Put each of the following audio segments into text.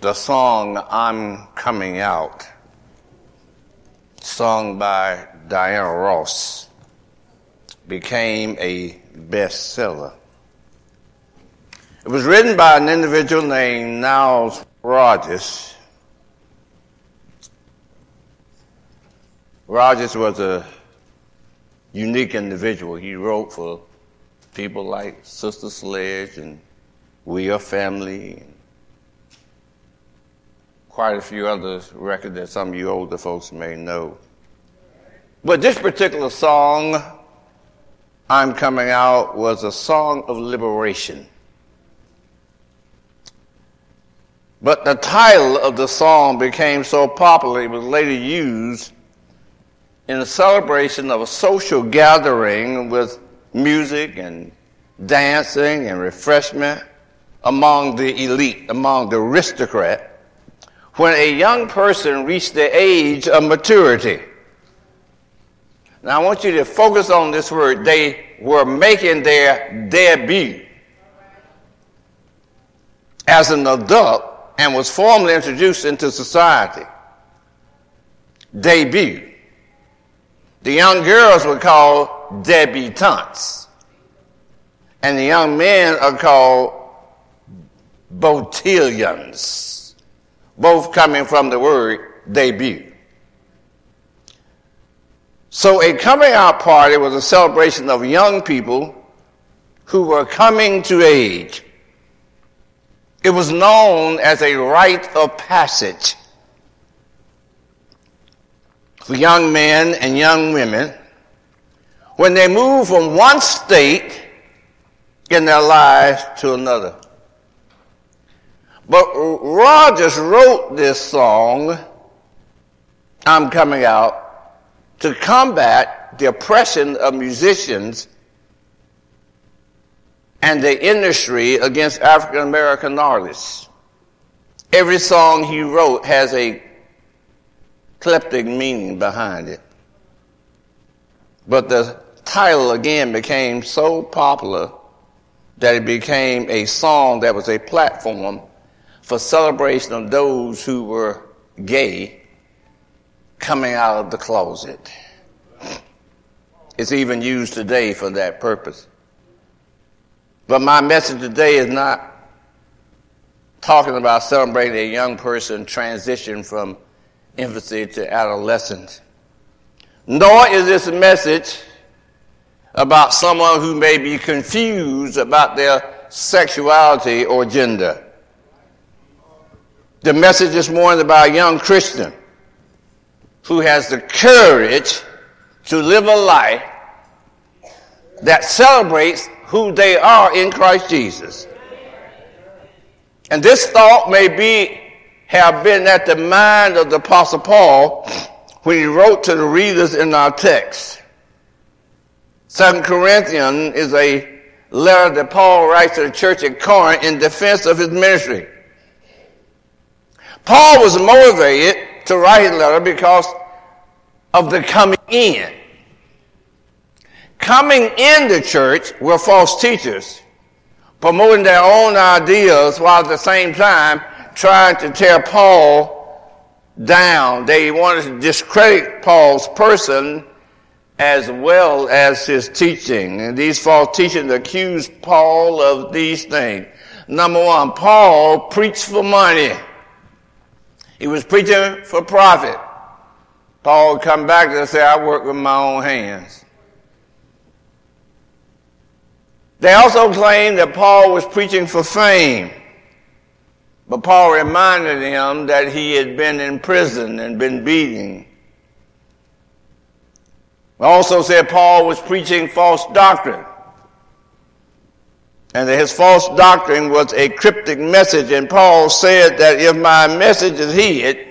the song I'm Coming Out, sung by Diana Ross, became a bestseller. It was written by an individual named Niles Rodgers. Rodgers was a unique individual. He wrote for people like Sister Sledge and We Are Family, and quite a few other records that some of you older folks may know. But this particular song, I'm Coming Out, was a song of liberation. But the title of the song became so popular, it was later used in a celebration of a social gathering with music and dancing and refreshment among the elite, among the aristocrat, when a young person reached the age of maturity. Now I want you to focus on this word. They were making their debut as an adult and was formally introduced into society. Debut. The young girls were called debutantes. And the young men are called botillions. Both coming from the word debut. So a coming out party was a celebration of young people who were coming to age. It was known as a rite of passage for young men and young women when they move from one state in their lives to another. But Rodgers wrote this song, I'm Coming Out, to combat the oppression of musicians and the industry against African American artists. Every song he wrote has a cryptic meaning behind it. But the title again became so popular that it became a song that was a platform for celebration of those who were gay coming out of the closet. It's even used today for that purpose. But my message today is not talking about celebrating a young person transition from infancy to adolescence. Nor is this a message about someone who may be confused about their sexuality or gender. The message this morning about a young Christian who has the courage to live a life that celebrates who they are in Christ Jesus. And this thought may be have been at the mind of the apostle Paul when he wrote to the readers in our text. Second Corinthians is a letter that Paul writes to the church at Corinth in defense of his ministry. Paul was motivated to write his letter because of the coming in. Coming in the church were false teachers, promoting their own ideas while at the same time trying to tear Paul down. They wanted to discredit Paul's person as well as his teaching. And these false teachers accused Paul of these things. Number one, Paul preached for money. He was preaching for profit. Paul would come back and say, I work with my own hands. They also claimed that Paul was preaching for fame. But Paul reminded him that he had been in prison and been beaten. They also said Paul was preaching false doctrine. And his false doctrine was a cryptic message. And Paul said that if my message is hid,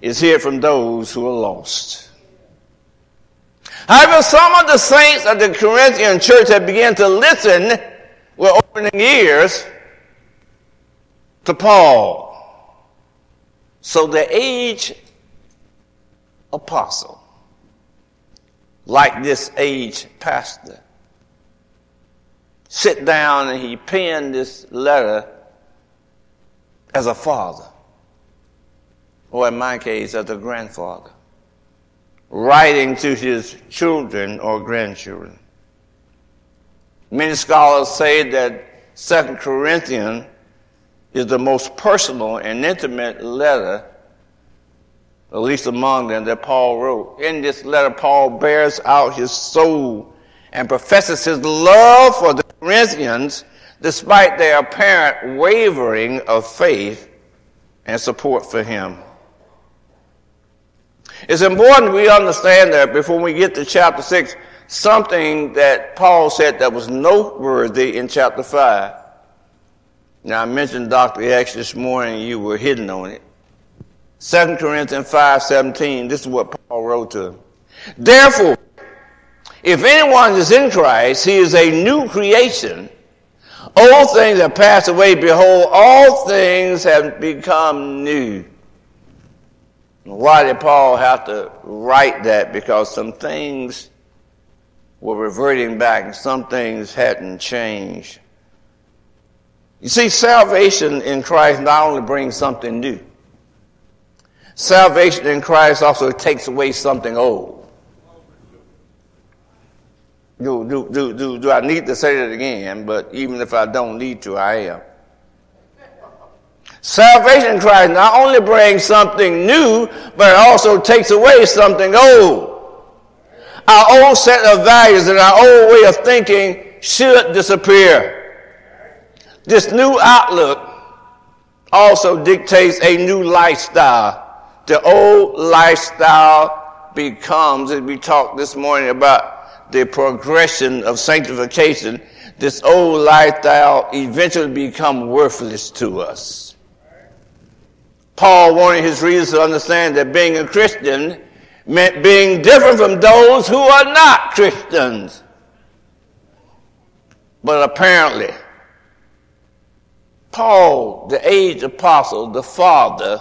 it's hid from those who are lost. However, some of the saints of the Corinthian church had begun to listen with opening ears to Paul. So the age apostle, like this age pastor, sit down and he penned this letter as a father, or in my case, as a grandfather, writing to his children or grandchildren. Many scholars say that Second Corinthians is the most personal and intimate letter, at least among them, that Paul wrote. In this letter, Paul bears out his soul and professes his love for the Corinthians despite their apparent wavering of faith and support for him. It's important we understand that before we get to chapter 6, something that Paul said that was noteworthy in chapter 5. Now, I mentioned Dr. X this morning, you were hitting on it. 2 Corinthians 5 17, this is what Paul wrote to him. Therefore, if anyone is in Christ, he is a new creation. Old things have passed away. Behold, all things have become new. Why did Paul have to write that? Because some things were reverting back and some things hadn't changed. You see, salvation in Christ not only brings something new, salvation in Christ also takes away something old. Do, do, do, do, do I need to say it again? But even if I don't need to, I am. Salvation Christ not only brings something new, but it also takes away something old. Our old set of values and our old way of thinking should disappear. This new outlook also dictates a new lifestyle. The old lifestyle becomes, as we talked this morning about the progression of sanctification, this old lifestyle eventually become worthless to us. Paul wanted his readers to understand that being a Christian meant being different from those who are not Christians. But apparently, Paul, the aged apostle, the father,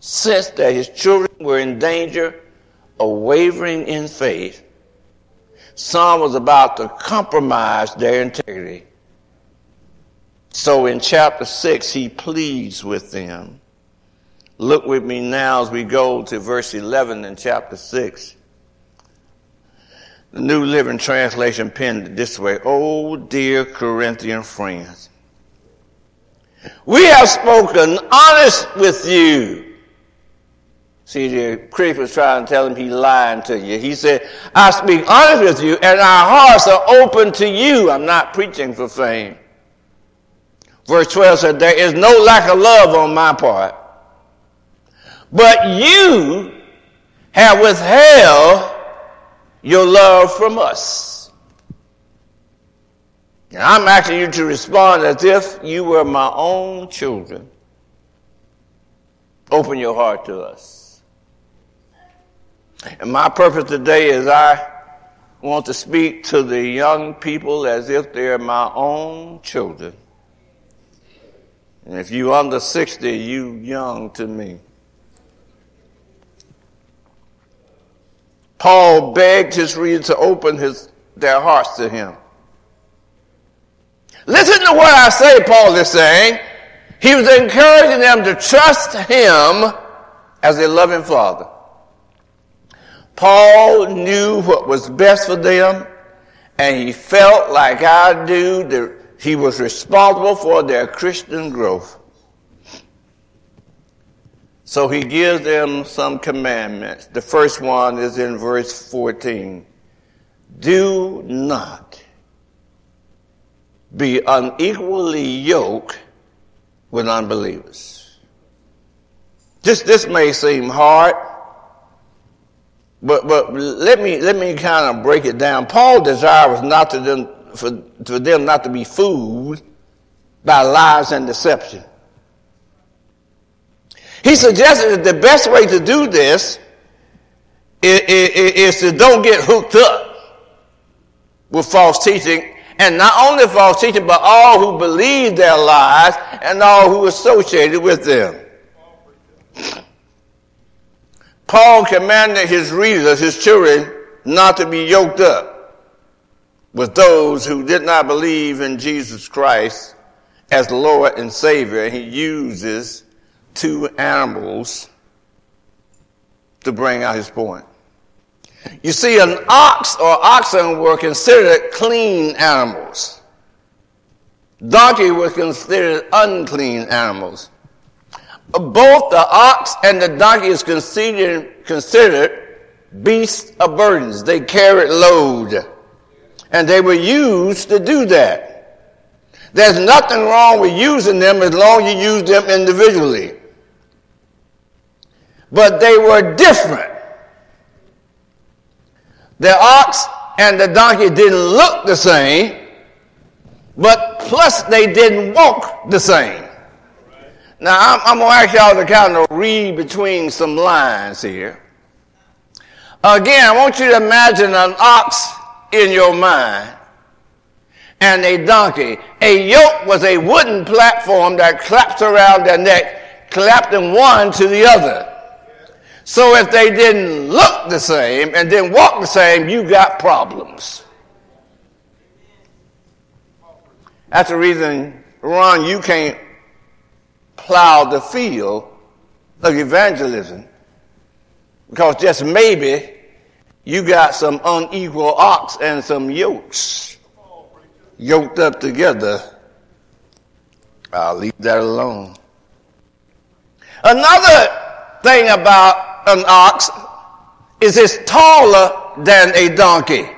sensed that his children were in danger of wavering in faith. Some was about to compromise their integrity. So in chapter 6, he pleads with them. Look with me now as we go to verse 11 in chapter 6. The New Living Translation penned it this way Oh, dear Corinthian friends, we have spoken honest with you. See, the critic was trying to tell him he lied to you. He said, I speak honest with you, and our hearts are open to you. I'm not preaching for fame. Verse 12 said, There is no lack of love on my part. But you have withheld your love from us. And I'm asking you to respond as if you were my own children. Open your heart to us. And my purpose today is I want to speak to the young people as if they're my own children. And if you under 60, you young to me. Paul begged his readers to open his, their hearts to him. Listen to what I say, Paul is saying. He was encouraging them to trust him as a loving father. Paul knew what was best for them, and he felt like I do that he was responsible for their Christian growth. So he gives them some commandments. The first one is in verse 14. Do not be unequally yoked with unbelievers. This, this may seem hard, but, but let me, let me kind of break it down. Paul's desire was not to them, for, for them not to be fooled by lies and deception. He suggested that the best way to do this is, is, is to don't get hooked up with false teaching, and not only false teaching, but all who believe their lies and all who associated with them. Paul commanded his readers, his children, not to be yoked up with those who did not believe in Jesus Christ as Lord and Savior. He uses two animals to bring out his point. You see, an ox or oxen were considered clean animals. Donkey was considered unclean animals. Both the ox and the donkey is considered, considered beasts of burdens. They carried load. And they were used to do that. There's nothing wrong with using them as long as you use them individually. But they were different. The ox and the donkey didn't look the same, but plus they didn't walk the same. Now, I'm, I'm going to ask y'all to kind of read between some lines here. Again, I want you to imagine an ox in your mind and a donkey. A yoke was a wooden platform that clapped around their neck, clapping one to the other. So if they didn't look the same and didn't walk the same, you got problems. That's the reason, Ron, you can't plow the field of evangelism. Because just maybe you got some unequal ox and some yokes yoked up together. I'll leave that alone. Another thing about an ox is it's taller than a donkey.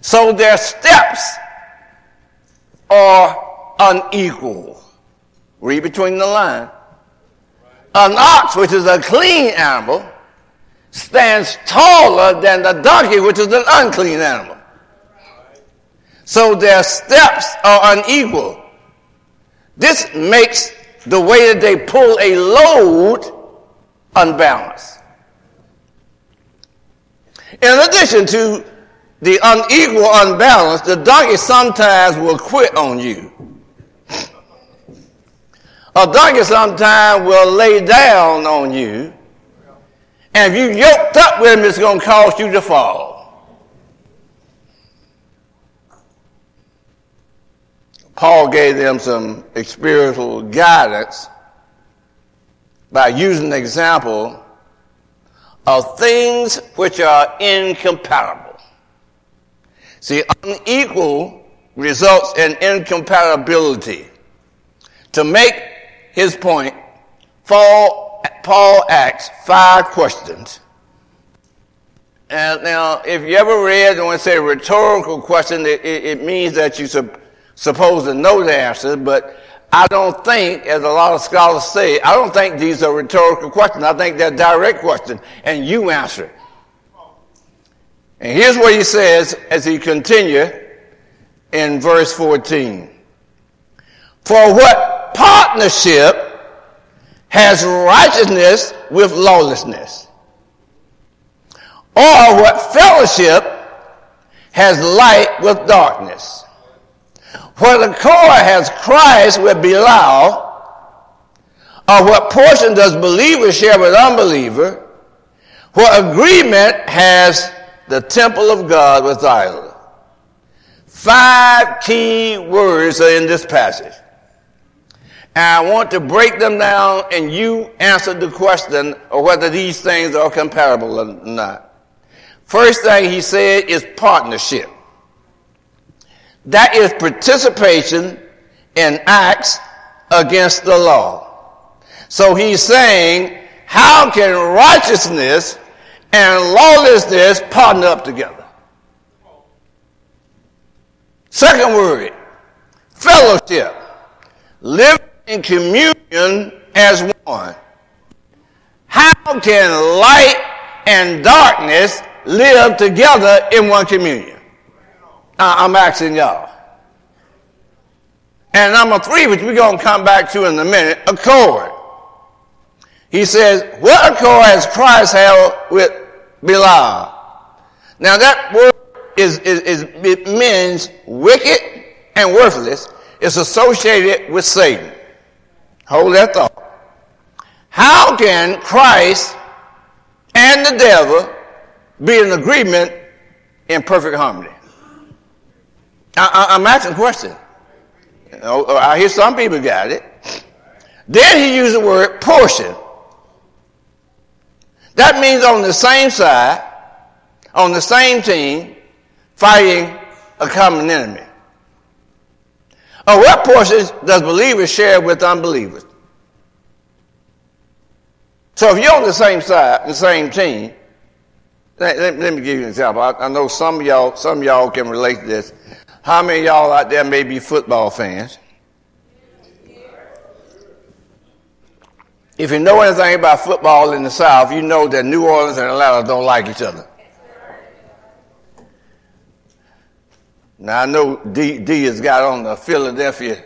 So their steps are unequal. Read between the lines. An ox, which is a clean animal, stands taller than the donkey, which is an unclean animal. So their steps are unequal. This makes the way that they pull a load unbalanced. In addition to the unequal unbalance, the donkey sometimes will quit on you. A donkey sometimes will lay down on you, and if you yoked up with him, it's going to cause you to fall. Paul gave them some experiential guidance by using the example of things which are incompatible. See, unequal results in incompatibility. To make his point, Paul, Paul asks five questions. And now, if you ever read, when I say rhetorical question, it, it, it means that you're su- supposed to know the answer, but I don't think, as a lot of scholars say, I don't think these are rhetorical questions. I think they're direct questions, and you answer. it. And here's what he says as he continues in verse 14. For what partnership has righteousness with lawlessness? Or what fellowship has light with darkness? The Korah has Christ with Belial, or what portion does believer share with unbeliever, where agreement has the temple of God with idol. Five key words are in this passage. And I want to break them down and you answer the question of whether these things are compatible or not. First thing he said is partnership. That is participation in acts against the law. So he's saying, how can righteousness and lawlessness partner up together? Second word, fellowship. Live in communion as one. How can light and darkness live together in one communion? I'm asking y'all. And number three, which we're going to come back to in a minute, accord. He says, what accord has Christ held with Belial? Now that word is, is, is, it means wicked and worthless. It's associated with Satan. Hold that thought. How can Christ and the devil be in agreement in perfect harmony? I, am asking a question. Oh, oh, I hear some people got it. Then he used the word portion. That means on the same side, on the same team, fighting a common enemy. What portions does believers share with unbelievers? So if you're on the same side, the same team, let, let, let me give you an example. I, I, know some y'all, some of y'all can relate to this. How many y'all out there may be football fans? If you know anything about football in the South, you know that New Orleans and Atlanta don't like each other. Now I know D, D has got on the Philadelphia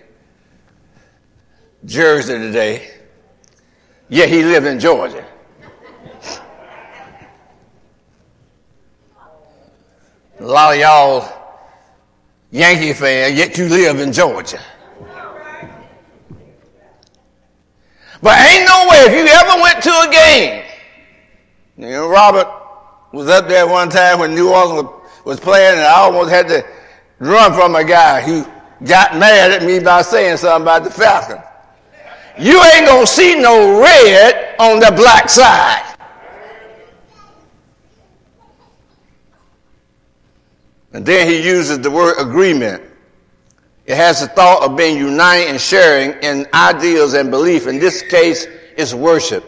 jersey today. Yeah, he lives in Georgia. A lot of y'all Yankee fan, yet you live in Georgia. But ain't no way, if you ever went to a game, you know, Robert was up there one time when New Orleans was playing, and I almost had to run from a guy who got mad at me by saying something about the Falcon. You ain't gonna see no red on the black side. And then he uses the word agreement. It has the thought of being united and sharing in ideals and belief. In this case, it's worship.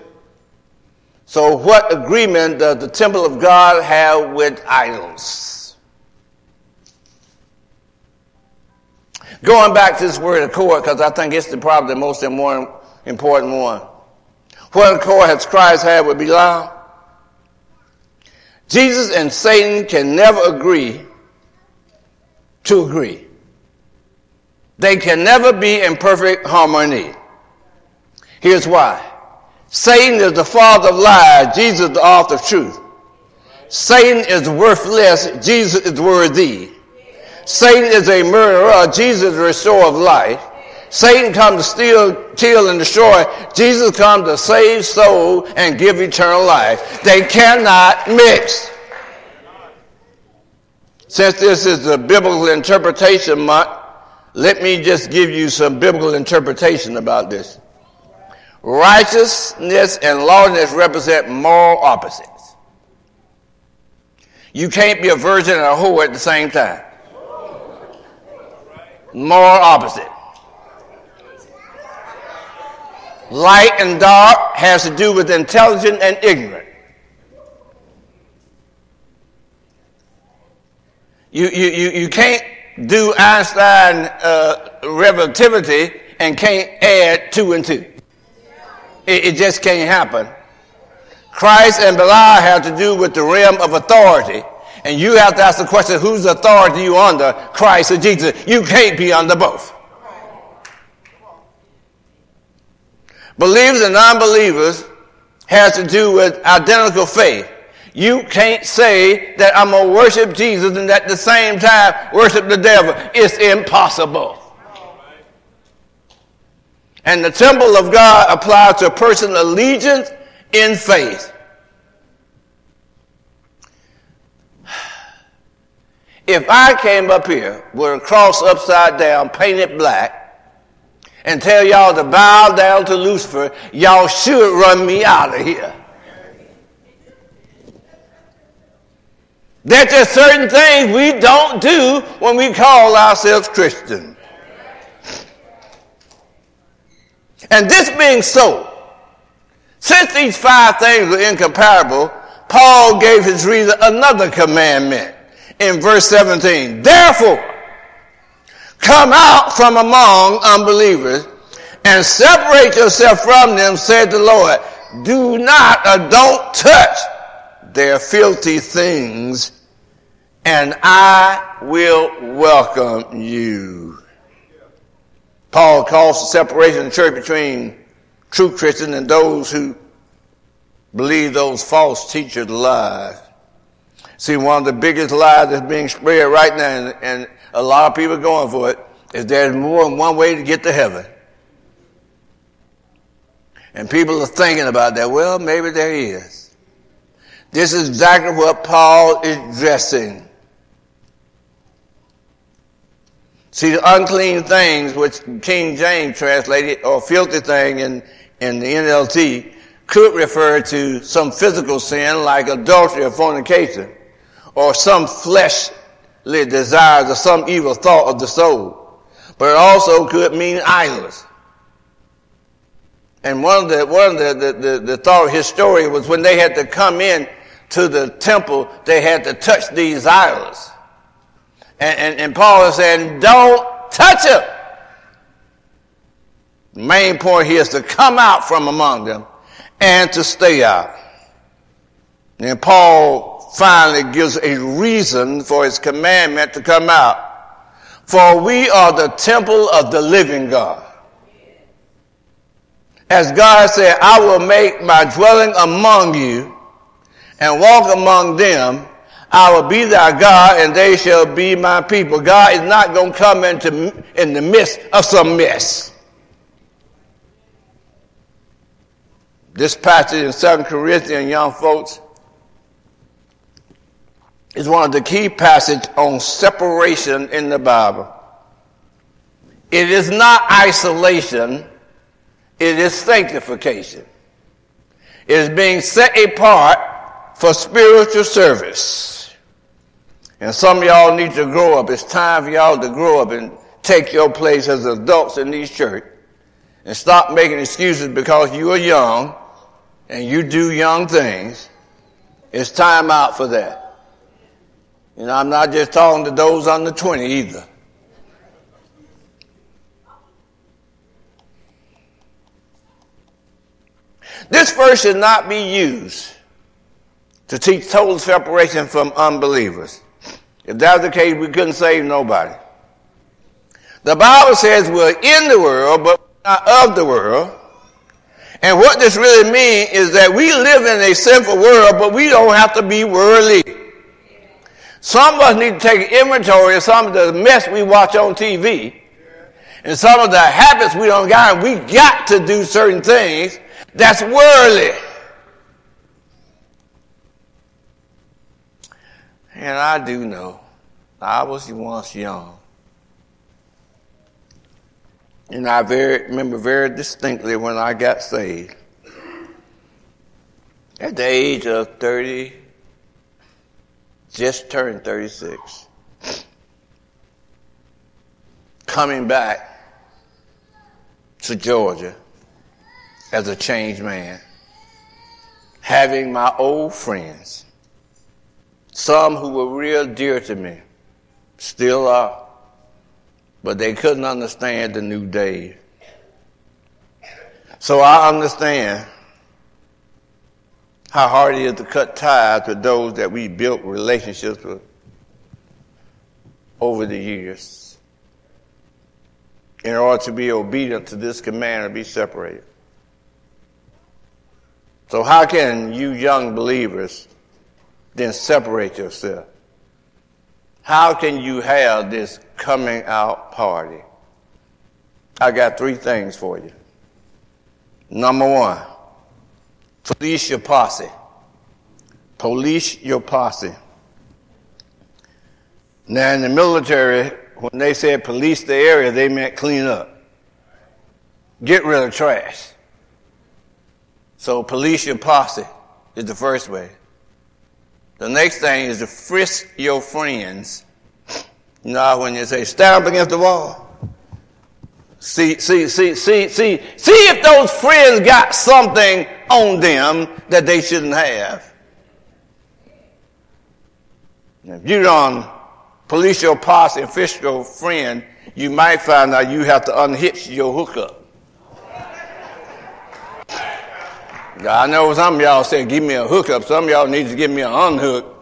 So, what agreement does the temple of God have with idols? Going back to this word accord, because I think it's the, probably the most important one. What accord has Christ had with Belial? Jesus and Satan can never agree to agree. They can never be in perfect harmony. Here's why. Satan is the father of lies. Jesus the author of truth. Satan is worthless. Jesus is worthy. Satan is a murderer. Jesus is the restorer of life. Satan comes to steal, kill, and destroy. Jesus comes to save soul and give eternal life. They cannot mix. Since this is a biblical interpretation month, let me just give you some biblical interpretation about this. Righteousness and lawlessness represent moral opposites. You can't be a virgin and a whore at the same time. Moral opposite. Light and dark has to do with intelligent and ignorant. You, you, you, you can't do Einstein uh, relativity and can't add two and two. It, it just can't happen. Christ and Belial have to do with the realm of authority. And you have to ask the question, whose authority you under, Christ or Jesus? You can't be under both. Believers and non-believers has to do with identical faith. You can't say that I'm going to worship Jesus and at the same time worship the devil. It's impossible. And the temple of God applies to a person's allegiance in faith. If I came up here with a cross upside down, painted black, and tell y'all to bow down to Lucifer, y'all should run me out of here. There's just certain things we don't do when we call ourselves Christian. And this being so, since these five things were incomparable, Paul gave his reader another commandment in verse 17. Therefore, come out from among unbelievers and separate yourself from them, said the Lord. Do not or don't touch their filthy things and I will welcome you. Paul calls the separation of the church between true Christians and those who believe those false teachers' lies. See, one of the biggest lies that's being spread right now, and, and a lot of people going for it, is there's more than one way to get to heaven. And people are thinking about that. Well, maybe there is. This is exactly what Paul is addressing. See, the unclean things, which King James translated, or filthy thing in, in the NLT, could refer to some physical sin like adultery or fornication, or some fleshly desires or some evil thought of the soul. But it also could mean idols. And one of the, one of the, the, the, the thought his story was when they had to come in to the temple, they had to touch these idols. And, and, and Paul is saying, don't touch them. The main point here is to come out from among them and to stay out. And Paul finally gives a reason for his commandment to come out. For we are the temple of the living God. As God said, I will make my dwelling among you and walk among them I will be thy God and they shall be my people. God is not going to come into in the midst of some mess. This passage in Second Corinthians, young folks, is one of the key passages on separation in the Bible. It is not isolation, it is sanctification. It is being set apart for spiritual service. And some of y'all need to grow up. It's time for y'all to grow up and take your place as adults in these church and stop making excuses because you are young and you do young things. It's time out for that. Know, I'm not just talking to those under 20 either. This verse should not be used to teach total separation from unbelievers. If that was the case, we couldn't save nobody. The Bible says we're in the world, but not of the world. And what this really means is that we live in a sinful world, but we don't have to be worldly. Some of us need to take inventory of some of the mess we watch on TV and some of the habits we don't got. We got to do certain things that's worldly. And I do know. I was once young. And I very, remember very distinctly when I got saved. At the age of 30, just turned 36. Coming back to Georgia as a changed man. Having my old friends some who were real dear to me still are, but they couldn't understand the new day. So I understand how hard it is to cut ties with those that we built relationships with over the years in order to be obedient to this command and be separated. So how can you young believers then separate yourself. How can you have this coming out party? I got three things for you. Number one, police your posse. Police your posse. Now, in the military, when they said police the area, they meant clean up. Get rid of trash. So, police your posse is the first way. The next thing is to frisk your friends. You know when you say stand up against the wall. See, see, see, see, see, see if those friends got something on them that they shouldn't have. If you don't police your posse and fish your friend, you might find out you have to unhitch your hookup. I know some y'all said, give me a hookup. Some y'all need to give me an unhook.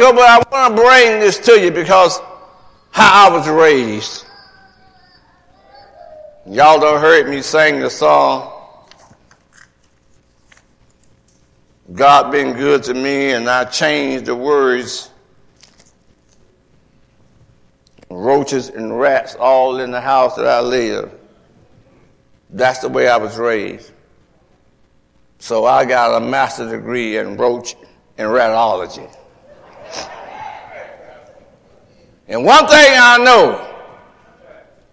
Go, but I want to bring this to you because how I was raised. Y'all don't heard me sing the song. God been good to me and I changed the words. Roaches and rats all in the house that I live. That's the way I was raised. So I got a master's degree in roach and ratology. And one thing I know,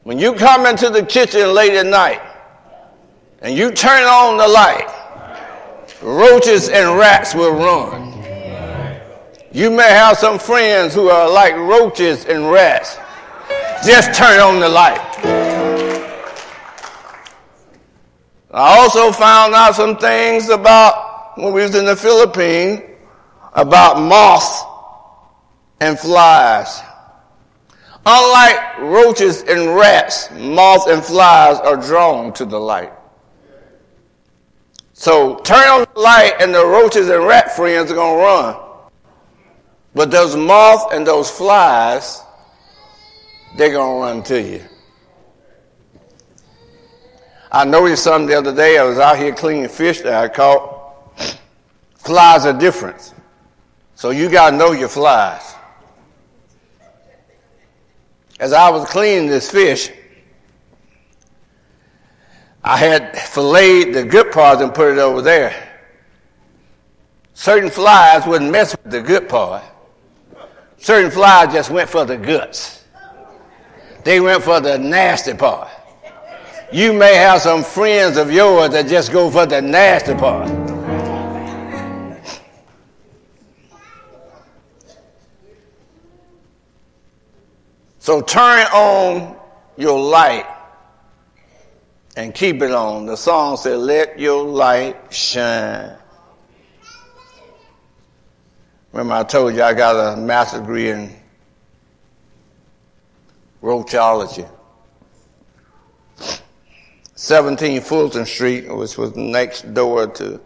when you come into the kitchen late at night and you turn on the light, roaches and rats will run. You may have some friends who are like roaches and rats. Just turn on the light. I also found out some things about when we was in the Philippines about moths and flies. Unlike roaches and rats, moths and flies are drawn to the light. So turn on the light and the roaches and rat friends are going to run. But those moths and those flies, they're going to run to you. I noticed something the other day. I was out here cleaning fish that I caught. Flies are different. So you got to know your flies. As I was cleaning this fish, I had filleted the good part and put it over there. Certain flies wouldn't mess with the good part. Certain flies just went for the guts. They went for the nasty part. You may have some friends of yours that just go for the nasty part. So turn on your light and keep it on. The song said, Let your light shine. Remember, I told you I got a master's degree in roachology. 17 Fulton Street, which was next door to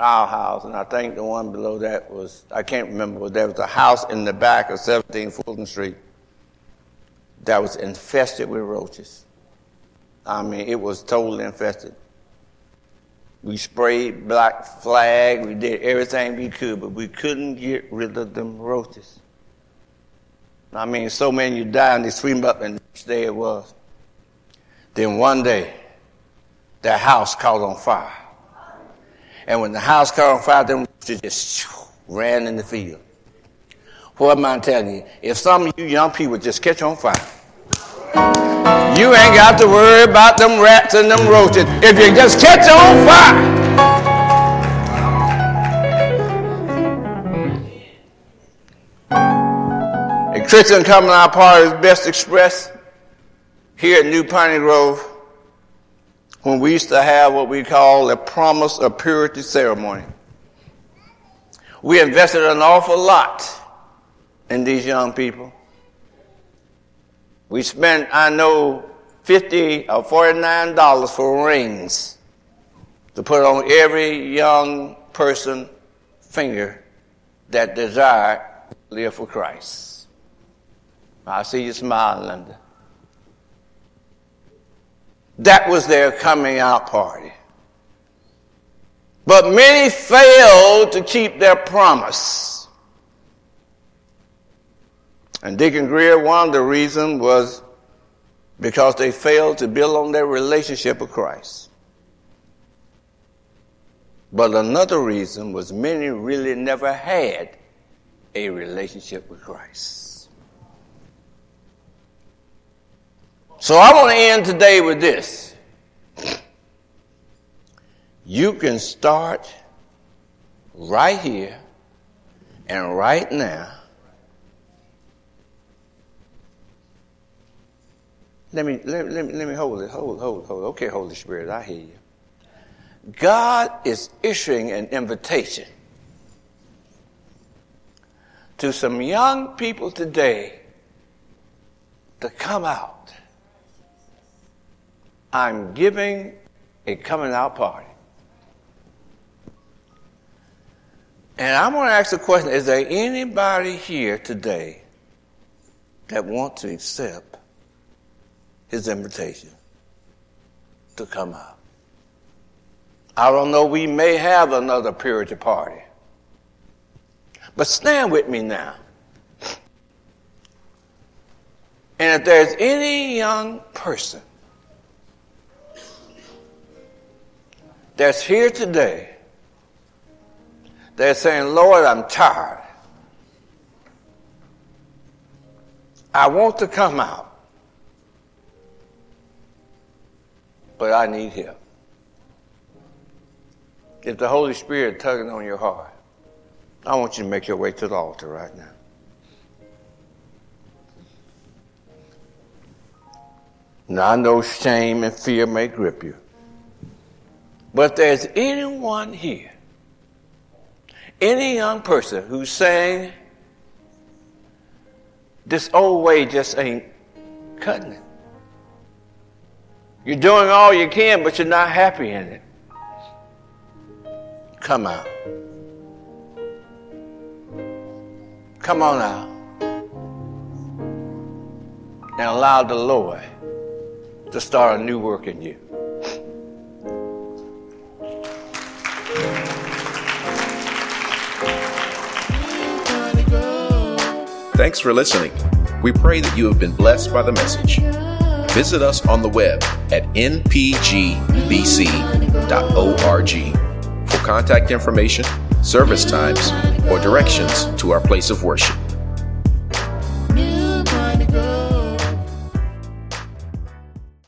our house, and I think the one below that was, I can't remember, but there was a house in the back of 17 Fulton Street that was infested with roaches. I mean, it was totally infested. We sprayed black flag, we did everything we could, but we couldn't get rid of them roaches. I mean, so many you die and they swim up and there it was. Then one day, that house caught on fire. And when the house caught on fire, them just ran in the field. What am I telling you? If some of you young people just catch on fire, you ain't got to worry about them rats and them roaches. If you just catch on fire. Christian coming out party is best expressed here at New Piney Grove when we used to have what we call a promise of purity ceremony. We invested an awful lot in these young people. We spent, I know, 50 or 49 dollars for rings to put on every young person finger that desired to live for Christ. I see you smiling, Linda. That was their coming out party. But many failed to keep their promise. And Deacon Greer, one of the reasons was because they failed to build on their relationship with Christ. But another reason was many really never had a relationship with Christ. So I want to end today with this. You can start right here and right now Let me, let, let, me, let me hold it. Hold, hold, hold. Okay, Holy Spirit, I hear you. God is issuing an invitation to some young people today to come out. I'm giving a coming out party. And I want to ask the question Is there anybody here today that wants to accept his invitation to come out? I don't know, we may have another purity party. But stand with me now. And if there's any young person that's here today they're saying, Lord, I'm tired. I want to come out, but I need help. If the Holy Spirit tugging on your heart, I want you to make your way to the altar right now. Now I know shame and fear may grip you. But if there's anyone here any young person who's saying, this old way just ain't cutting it. You're doing all you can, but you're not happy in it. Come out. Come on out. And allow the Lord to start a new work in you. Thanks for listening. We pray that you have been blessed by the message. Visit us on the web at npgbc.org for contact information, service times, or directions to our place of worship.